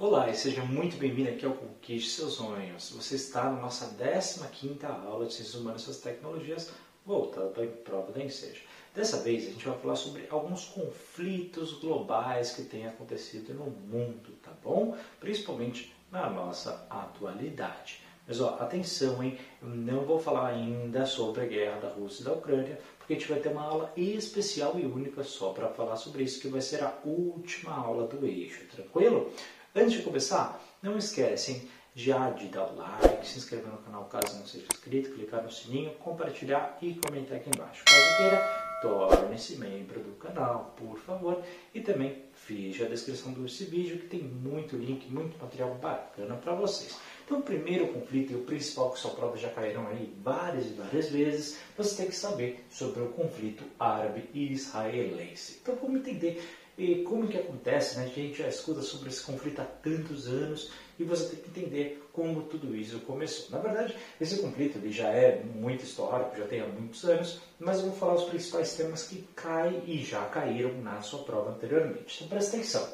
Olá e seja muito bem-vindo aqui ao Conquiste Seus Sonhos. Você está na nossa 15ª aula de Ciências Humanas e Suas Tecnologias, voltando à prova da Enseja. Dessa vez a gente vai falar sobre alguns conflitos globais que têm acontecido no mundo, tá bom? Principalmente na nossa atualidade. Mas ó, atenção, hein? Eu não vou falar ainda sobre a guerra da Rússia e da Ucrânia, porque a gente vai ter uma aula especial e única só para falar sobre isso, que vai ser a última aula do eixo, tranquilo? Antes de começar, não esquecem já de dar o like, se inscrever no canal caso não seja inscrito, clicar no sininho, compartilhar e comentar aqui embaixo. Caso queira, torne-se membro do canal, por favor. E também veja a descrição desse vídeo que tem muito link, muito material bacana para vocês. Então, o primeiro conflito e o principal que sua prova já caíram aí várias e várias vezes, você tem que saber sobre o conflito árabe e israelense. Então, vamos entender e como que acontece, né? A gente já escuta sobre esse conflito há tantos anos e você tem que entender como tudo isso começou. Na verdade, esse conflito ele já é muito histórico, já tem há muitos anos, mas eu vou falar os principais temas que caem e já caíram na sua prova anteriormente. Então presta atenção.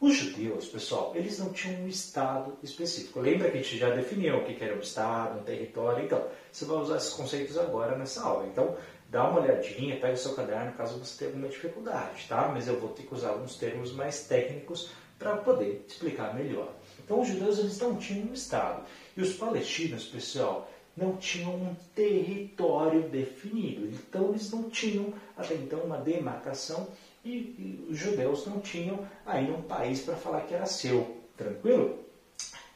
Os judeus, pessoal, eles não tinham um estado específico. Lembra que a gente já definiu o que era um estado, um território? Então, você vai usar esses conceitos agora nessa aula. Então, dá uma olhadinha, pega o seu caderno caso você tenha alguma dificuldade, tá? Mas eu vou ter que usar alguns termos mais técnicos para poder explicar melhor. Então, os judeus eles não tinham um Estado. E os palestinos, pessoal, não tinham um território definido. Então, eles não tinham até então uma demarcação e, e os judeus não tinham ainda um país para falar que era seu. Tranquilo?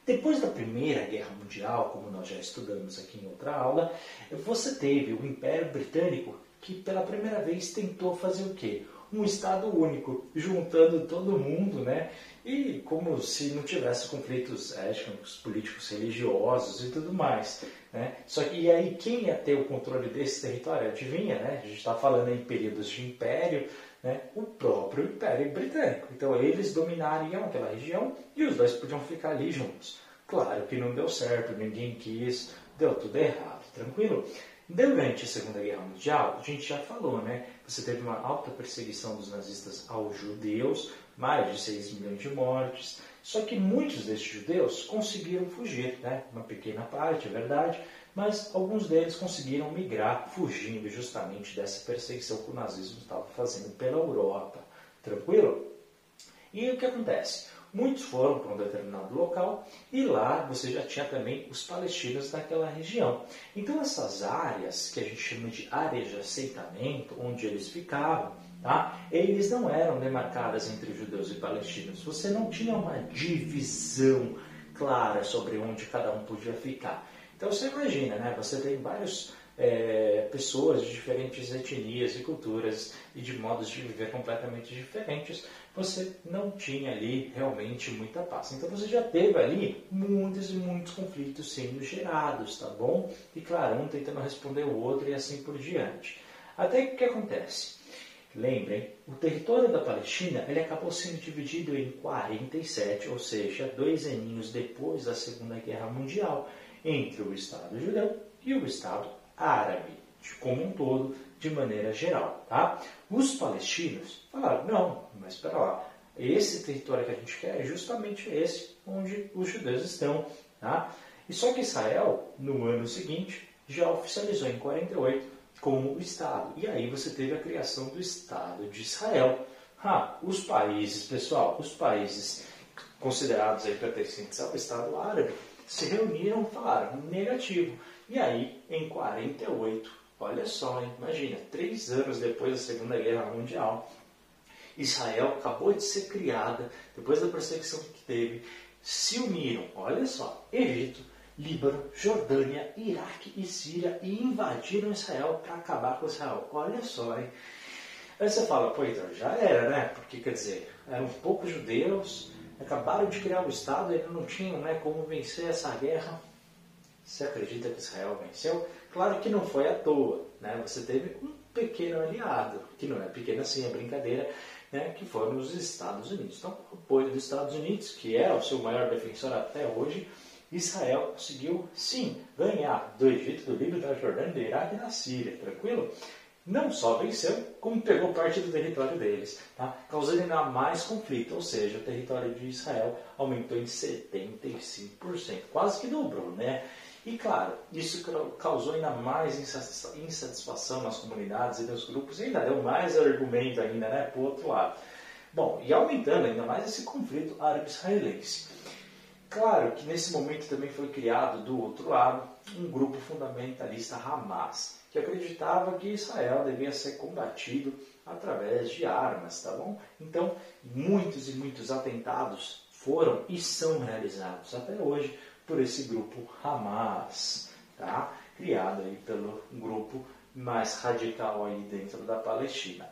Depois da Primeira Guerra Mundial, como nós já estudamos aqui em outra aula, você teve o Império Britânico que pela primeira vez tentou fazer o quê? Um Estado único, juntando todo mundo, né? E como se não tivesse conflitos étnicos, políticos, religiosos e tudo mais. Né? Só que e aí quem ia ter o controle desse território? Adivinha, né? A gente está falando em períodos de império, né, o próprio Império Britânico. Então eles dominariam aquela região e os dois podiam ficar ali juntos. Claro que não deu certo, ninguém quis, deu tudo errado, tranquilo? Durante a Segunda Guerra Mundial, a gente já falou, né? Você teve uma alta perseguição dos nazistas aos judeus, mais de 6 milhões de mortes. Só que muitos desses judeus conseguiram fugir, né? Uma pequena parte, é verdade, mas alguns deles conseguiram migrar, fugindo justamente dessa perseguição que o nazismo estava fazendo pela Europa. Tranquilo? E o que acontece? Muitos foram para um determinado local e lá você já tinha também os palestinos naquela região. Então essas áreas, que a gente chama de áreas de assentamento, onde eles ficavam, tá? eles não eram demarcadas entre judeus e palestinos. Você não tinha uma divisão clara sobre onde cada um podia ficar. Então você imagina, né? Você tem várias é, pessoas de diferentes etnias e culturas e de modos de viver completamente diferentes. Você não tinha ali realmente muita paz. Então você já teve ali muitos e muitos conflitos sendo gerados, tá bom? E claro, um tentando responder o outro e assim por diante. Até que o que acontece? Lembrem, o território da Palestina ele acabou sendo dividido em 47, ou seja, dois aninhos depois da Segunda Guerra Mundial entre o Estado judeu e o Estado árabe, como um todo, de maneira geral. Tá? Os palestinos falaram, não, mas espera lá, esse território que a gente quer é justamente esse onde os judeus estão. Tá? E só que Israel, no ano seguinte, já oficializou em 48 como Estado. E aí você teve a criação do Estado de Israel. Ah, os países, pessoal, os países considerados aí pertencentes ao Estado árabe, se reuniram e falaram negativo. E aí, em 48, olha só, hein? imagina, três anos depois da Segunda Guerra Mundial, Israel acabou de ser criada, depois da perseguição que teve, se uniram, olha só, Egito, Líbano, Jordânia, Iraque e Síria e invadiram Israel para acabar com Israel. Olha só, hein? Aí você fala, pô, então já era, né? Porque, quer dizer, eram poucos judeus, acabaram de criar o Estado, eles não tinham né, como vencer essa guerra. Você acredita que Israel venceu? Claro que não foi à toa. Né? Você teve um pequeno aliado, que não é pequeno assim, é brincadeira, né? que foram os Estados Unidos. Então, o apoio dos Estados Unidos, que é o seu maior defensor até hoje, Israel conseguiu, sim, ganhar do Egito, do Líbano, da Jordânia, do Iraque e da Síria, tranquilo? não só venceu, como pegou parte do território deles, tá? causando ainda mais conflito, ou seja, o território de Israel aumentou em 75%, quase que dobrou, né? E claro, isso causou ainda mais insatisfação nas comunidades e nos grupos, e ainda deu mais argumento ainda, né, para o outro lado. Bom, e aumentando ainda mais esse conflito árabe-israelense. Claro que nesse momento também foi criado do outro lado um grupo fundamentalista Hamas, que acreditava que Israel devia ser combatido através de armas, tá bom? Então, muitos e muitos atentados foram e são realizados até hoje por esse grupo Hamas, tá? Criado aí pelo grupo mais radical aí dentro da Palestina.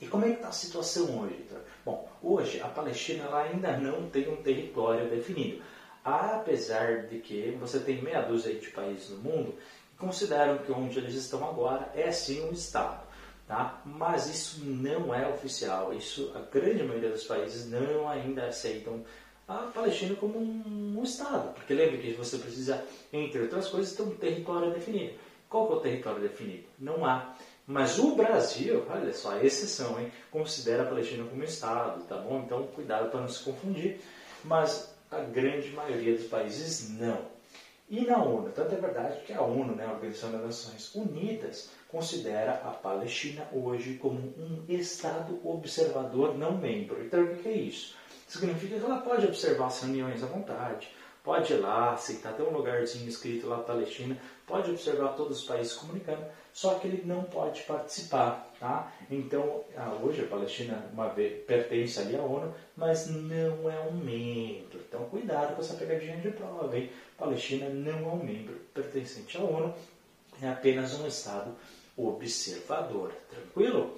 E como é que está a situação hoje? Bom, hoje a Palestina ela ainda não tem um território definido. Apesar de que você tem meia dúzia de países no mundo que consideram que onde eles estão agora é sim um Estado. Tá? Mas isso não é oficial. Isso a grande maioria dos países não ainda aceitam a Palestina como um, um Estado. Porque lembre que você precisa, entre outras coisas, ter um território definido. Qual é o território definido? Não há. Mas o Brasil, olha só, a exceção, hein, considera a Palestina como Estado, tá bom? Então, cuidado para não se confundir. Mas a grande maioria dos países não. E na ONU, tanto é verdade que a ONU, né, a Organização das Nações Unidas, considera a Palestina hoje como um Estado observador não membro. Então, o que é isso? Significa que ela pode observar as reuniões à vontade, pode ir lá, aceitar até um lugarzinho escrito lá Palestina, pode observar todos os países comunicando, só que ele não pode participar. Tá? Então, ah, hoje a Palestina uma vez, pertence ali à ONU, mas não é um membro. Então, cuidado com essa pegadinha de prova. Hein? Palestina não é um membro pertencente à ONU, é apenas um Estado observador. Tranquilo?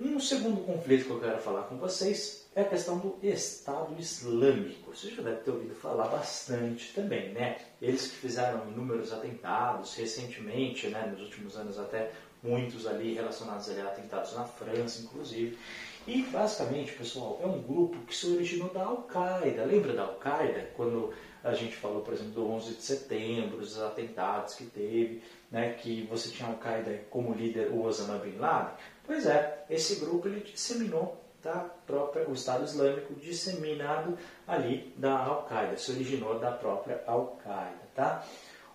Um segundo conflito que eu quero falar com vocês é a questão do Estado Islâmico. Você já deve ter ouvido falar bastante também, né? Eles que fizeram inúmeros atentados recentemente, né, nos últimos anos até muitos ali relacionados ali a atentados na França, inclusive. E basicamente, pessoal, é um grupo que se originou da Al-Qaeda. Lembra da Al-Qaeda? Quando a gente falou, por exemplo, do 11 de setembro, dos atentados que teve, né, que você tinha Al-Qaeda como líder o Osama Bin Laden? Pois é, esse grupo ele disseminou da própria, o Estado Islâmico disseminado ali da Al-Qaeda, se originou da própria Al-Qaeda, tá?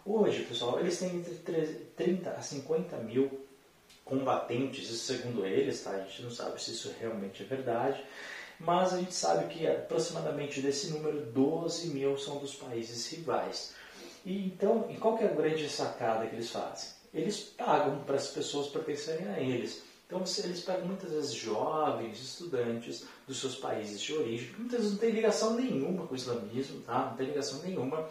Hoje, pessoal, eles têm entre 30 a 50 mil combatentes, isso segundo eles, tá? A gente não sabe se isso realmente é verdade, mas a gente sabe que aproximadamente desse número, 12 mil são dos países rivais. E então, e qual é a grande sacada que eles fazem? Eles pagam para as pessoas pertencerem a eles. Então eles pegam muitas vezes jovens, estudantes dos seus países de origem, que muitas vezes não tem ligação nenhuma com o islamismo, tá? não tem ligação nenhuma,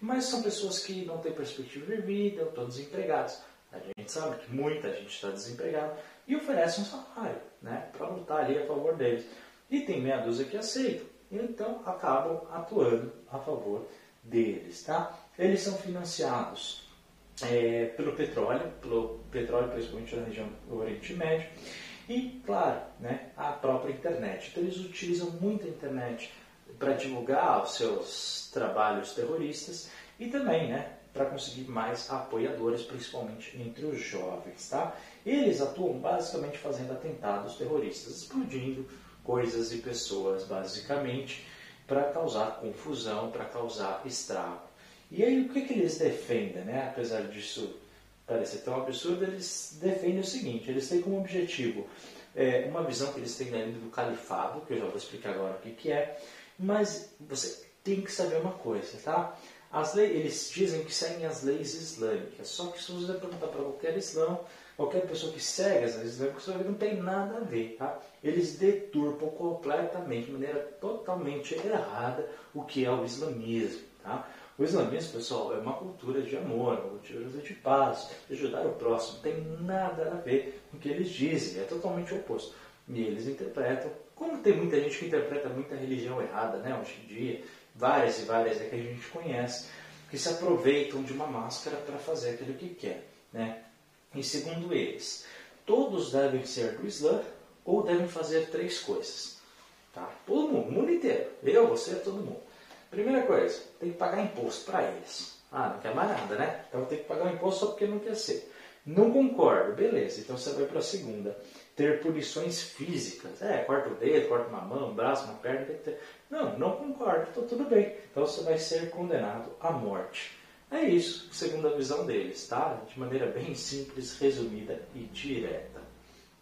mas são pessoas que não têm perspectiva de vida, estão desempregados. A gente sabe que muita gente está desempregada e oferece um salário né, para lutar ali a favor deles. E tem meia dúzia que aceitam, então acabam atuando a favor deles. Tá? Eles são financiados é, pelo petróleo, pelo petróleo principalmente na região do Oriente Médio, e, claro, né, a própria internet. Então eles utilizam muito a internet para divulgar os seus trabalhos terroristas e também né, para conseguir mais apoiadores, principalmente entre os jovens. Tá? Eles atuam basicamente fazendo atentados terroristas, explodindo coisas e pessoas, basicamente, para causar confusão, para causar estrago. E aí o que, que eles defendem, né? apesar disso parecer tão absurdo, eles defendem o seguinte, eles têm como objetivo é, uma visão que eles têm ainda do califado, que eu já vou explicar agora o que, que é, mas você tem que saber uma coisa, tá? As leis, eles dizem que seguem as leis islâmicas, só que se você perguntar para qualquer islão, qualquer pessoa que segue as leis islâmicas, você não tem nada a ver, tá? Eles deturpam completamente, de maneira totalmente errada, o que é o islamismo, tá? O islamismo, pessoal, é uma cultura de amor, uma cultura de paz, de ajudar o próximo. Tem nada a ver com o que eles dizem, é totalmente oposto. E eles interpretam, como tem muita gente que interpreta muita religião errada, né, hoje em dia, várias e várias é que a gente conhece, que se aproveitam de uma máscara para fazer aquilo que quer. Né? E segundo eles, todos devem ser do Islã ou devem fazer três coisas. Tá? Todo mundo, o mundo inteiro. Eu, você, todo mundo. Primeira coisa, tem que pagar imposto para eles. Ah, não quer mais nada, né? Então tem que pagar o imposto só porque não quer ser. Não concordo, beleza, então você vai para a segunda. Ter punições físicas, é, corta o dedo, corta uma mão, um braço, uma perna. Não, não concordo, então tudo bem. Então você vai ser condenado à morte. É isso, segundo a visão deles, tá? De maneira bem simples, resumida e direta.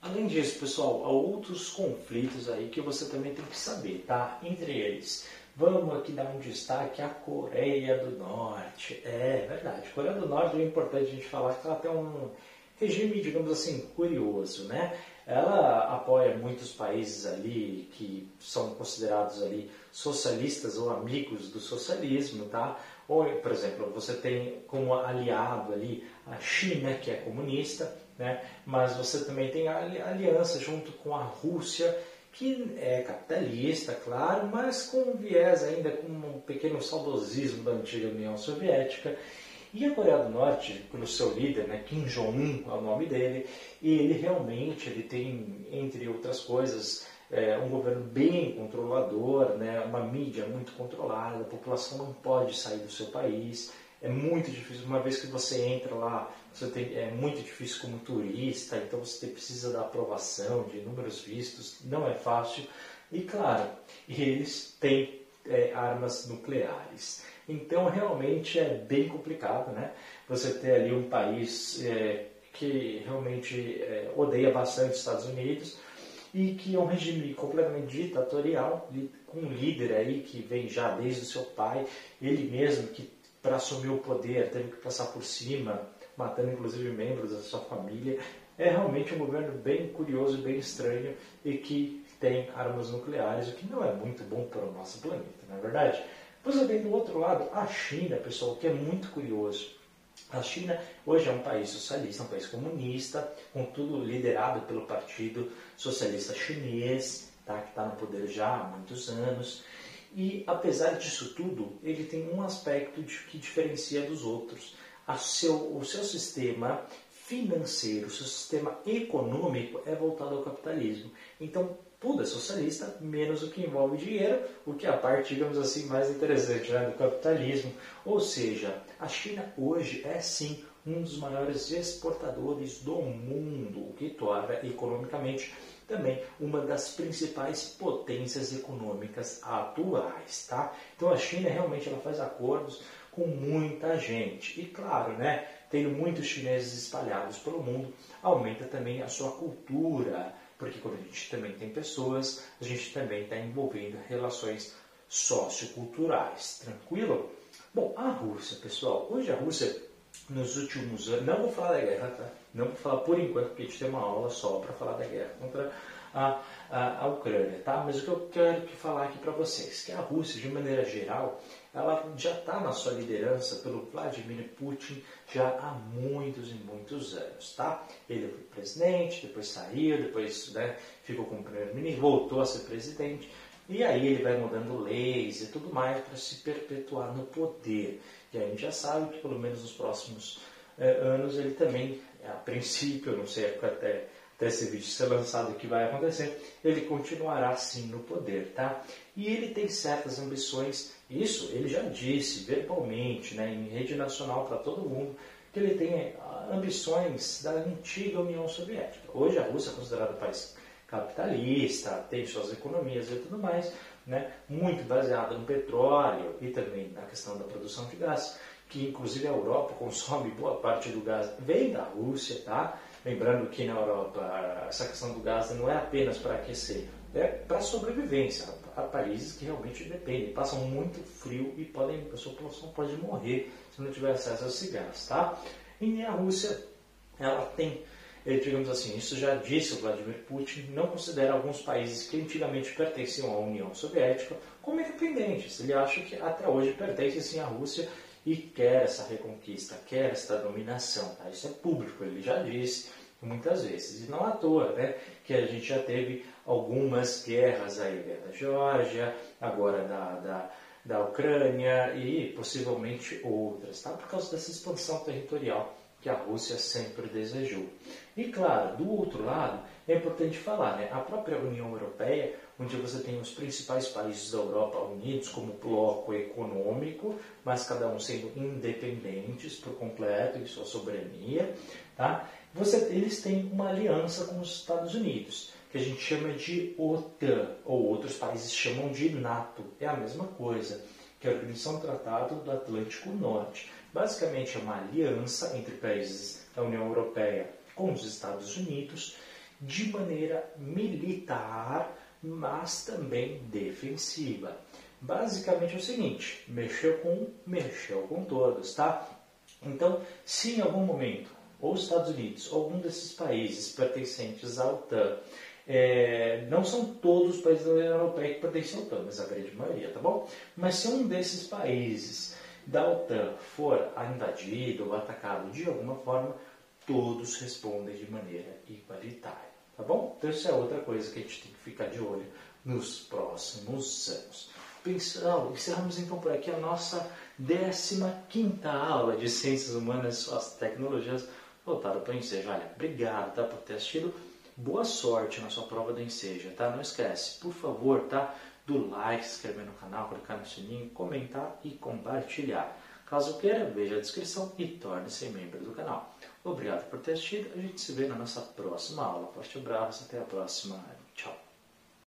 Além disso, pessoal, há outros conflitos aí que você também tem que saber, tá? Entre eles, vamos aqui dar um destaque à Coreia do Norte. É verdade, a Coreia do Norte é importante a gente falar que ela tem um regime, digamos assim, curioso, né? Ela apoia muitos países ali que são considerados ali socialistas ou amigos do socialismo, tá? Ou, por exemplo, você tem como aliado ali a China, que é comunista, né? mas você também tem aliança junto com a Rússia, que é capitalista, claro, mas com um viés ainda, com um pequeno saudosismo da antiga União Soviética. E a Coreia do Norte, pelo seu líder, né, Kim Jong-un é o nome dele, e ele realmente ele tem, entre outras coisas, é, um governo bem controlador, né, uma mídia muito controlada, a população não pode sair do seu país, é muito difícil, uma vez que você entra lá, você tem, é muito difícil como turista, então você precisa da aprovação de inúmeros vistos, não é fácil. E claro, eles têm é, armas nucleares. Então realmente é bem complicado, né? Você ter ali um país é, que realmente é, odeia bastante os Estados Unidos, e que é um regime completamente ditatorial, com um líder aí que vem já desde o seu pai, ele mesmo que para assumir o poder teve que passar por cima, matando inclusive membros da sua família. É realmente um governo bem curioso, bem estranho e que tem armas nucleares, o que não é muito bom para o nosso planeta, não é verdade? Você tem do outro lado a China, pessoal, que é muito curioso. A China hoje é um país socialista, um país comunista, contudo liderado pelo Partido Socialista Chinês, tá, que está no poder já há muitos anos. E apesar disso tudo, ele tem um aspecto que diferencia dos outros. Seu, o seu sistema financeiro, o seu sistema econômico é voltado ao capitalismo. Então, tudo é socialista, menos o que envolve dinheiro, o que é a parte, digamos assim, mais interessante né, do capitalismo. Ou seja, a China hoje é sim um dos maiores exportadores do mundo, o que torna economicamente também uma das principais potências econômicas atuais, tá? Então a China realmente ela faz acordos com muita gente e claro, né, tendo muitos chineses espalhados pelo mundo, aumenta também a sua cultura, porque quando a gente também tem pessoas, a gente também está envolvendo relações socioculturais. Tranquilo? Bom, a Rússia, pessoal, hoje a Rússia, nos últimos anos, não vou falar da guerra, tá? Não vou falar por enquanto, porque a gente tem uma aula só para falar da guerra contra a, a, a, Ucrânia, tá? Mas o que eu quero falar aqui para vocês, que a Rússia, de maneira geral, ela já está na sua liderança pelo Vladimir Putin já há muitos e muitos anos, tá? Ele foi presidente, depois saiu, depois né, ficou como primeiro-ministro, voltou a ser presidente, e aí ele vai mudando leis e tudo mais para se perpetuar no poder. E a gente já sabe que pelo menos nos próximos eh, anos ele também, a princípio, não sei até até esse vídeo ser lançado o que vai acontecer, ele continuará sim no poder, tá? E ele tem certas ambições, isso ele já disse verbalmente, né, em rede nacional para todo mundo, que ele tem ah, ambições da antiga União Soviética. Hoje a Rússia é considerada país capitalista, tem suas economias e tudo mais, né, muito baseada no petróleo e também na questão da produção de gás, que inclusive a Europa consome boa parte do gás, vem da Rússia, tá? Lembrando que na Europa essa questão do gás não é apenas para aquecer, é para sobrevivência. Há países que realmente dependem, passam muito frio e podem, a sua população pode morrer se não tiver acesso a esse gás. Tá? E a Rússia ela tem, eh, digamos assim, isso já disse o Vladimir Putin, não considera alguns países que antigamente pertenciam à União Soviética como independentes. Ele acha que até hoje pertencem sim à Rússia e quer essa reconquista, quer essa dominação. Tá? Isso é público, ele já disse muitas vezes. E não à toa né, que a gente já teve algumas guerras aí, guerra da Geórgia, agora da, da, da Ucrânia e possivelmente outras, tá? por causa dessa expansão territorial que a Rússia sempre desejou. E claro, do outro lado, é importante falar, né? a própria União Europeia, onde você tem os principais países da Europa unidos como bloco econômico, mas cada um sendo independentes por completo em sua soberania, tá? Você, eles têm uma aliança com os Estados Unidos, que a gente chama de OTAN, ou outros países chamam de NATO. É a mesma coisa, que é a Organização do Tratado do Atlântico Norte. Basicamente é uma aliança entre países da União Europeia com os Estados Unidos de maneira militar, mas também defensiva. Basicamente é o seguinte: mexeu com mexeu com todos, tá? Então, se em algum momento os Estados Unidos algum desses países pertencentes à OTAN é, não são todos os países da União Europeia que pertencem à OTAN, mas a grande maioria, tá bom? Mas se um desses países da OTAN for invadido ou atacado de alguma forma, todos respondem de maneira igualitária, tá bom? Então isso é outra coisa que a gente tem que ficar de olho nos próximos anos. Pessoal, encerramos então por aqui a nossa 15 aula de Ciências Humanas e Suas Tecnologias voltada para o Enseja. Olha, obrigado tá, por ter assistido. Boa sorte na sua prova do Enseja, tá? Não esquece, por favor, tá? Do like, se inscrever no canal, clicar no sininho, comentar e compartilhar. Caso queira, veja a descrição e torne-se membro do canal. Obrigado por ter assistido, a gente se vê na nossa próxima aula. Forte abraço, até a próxima.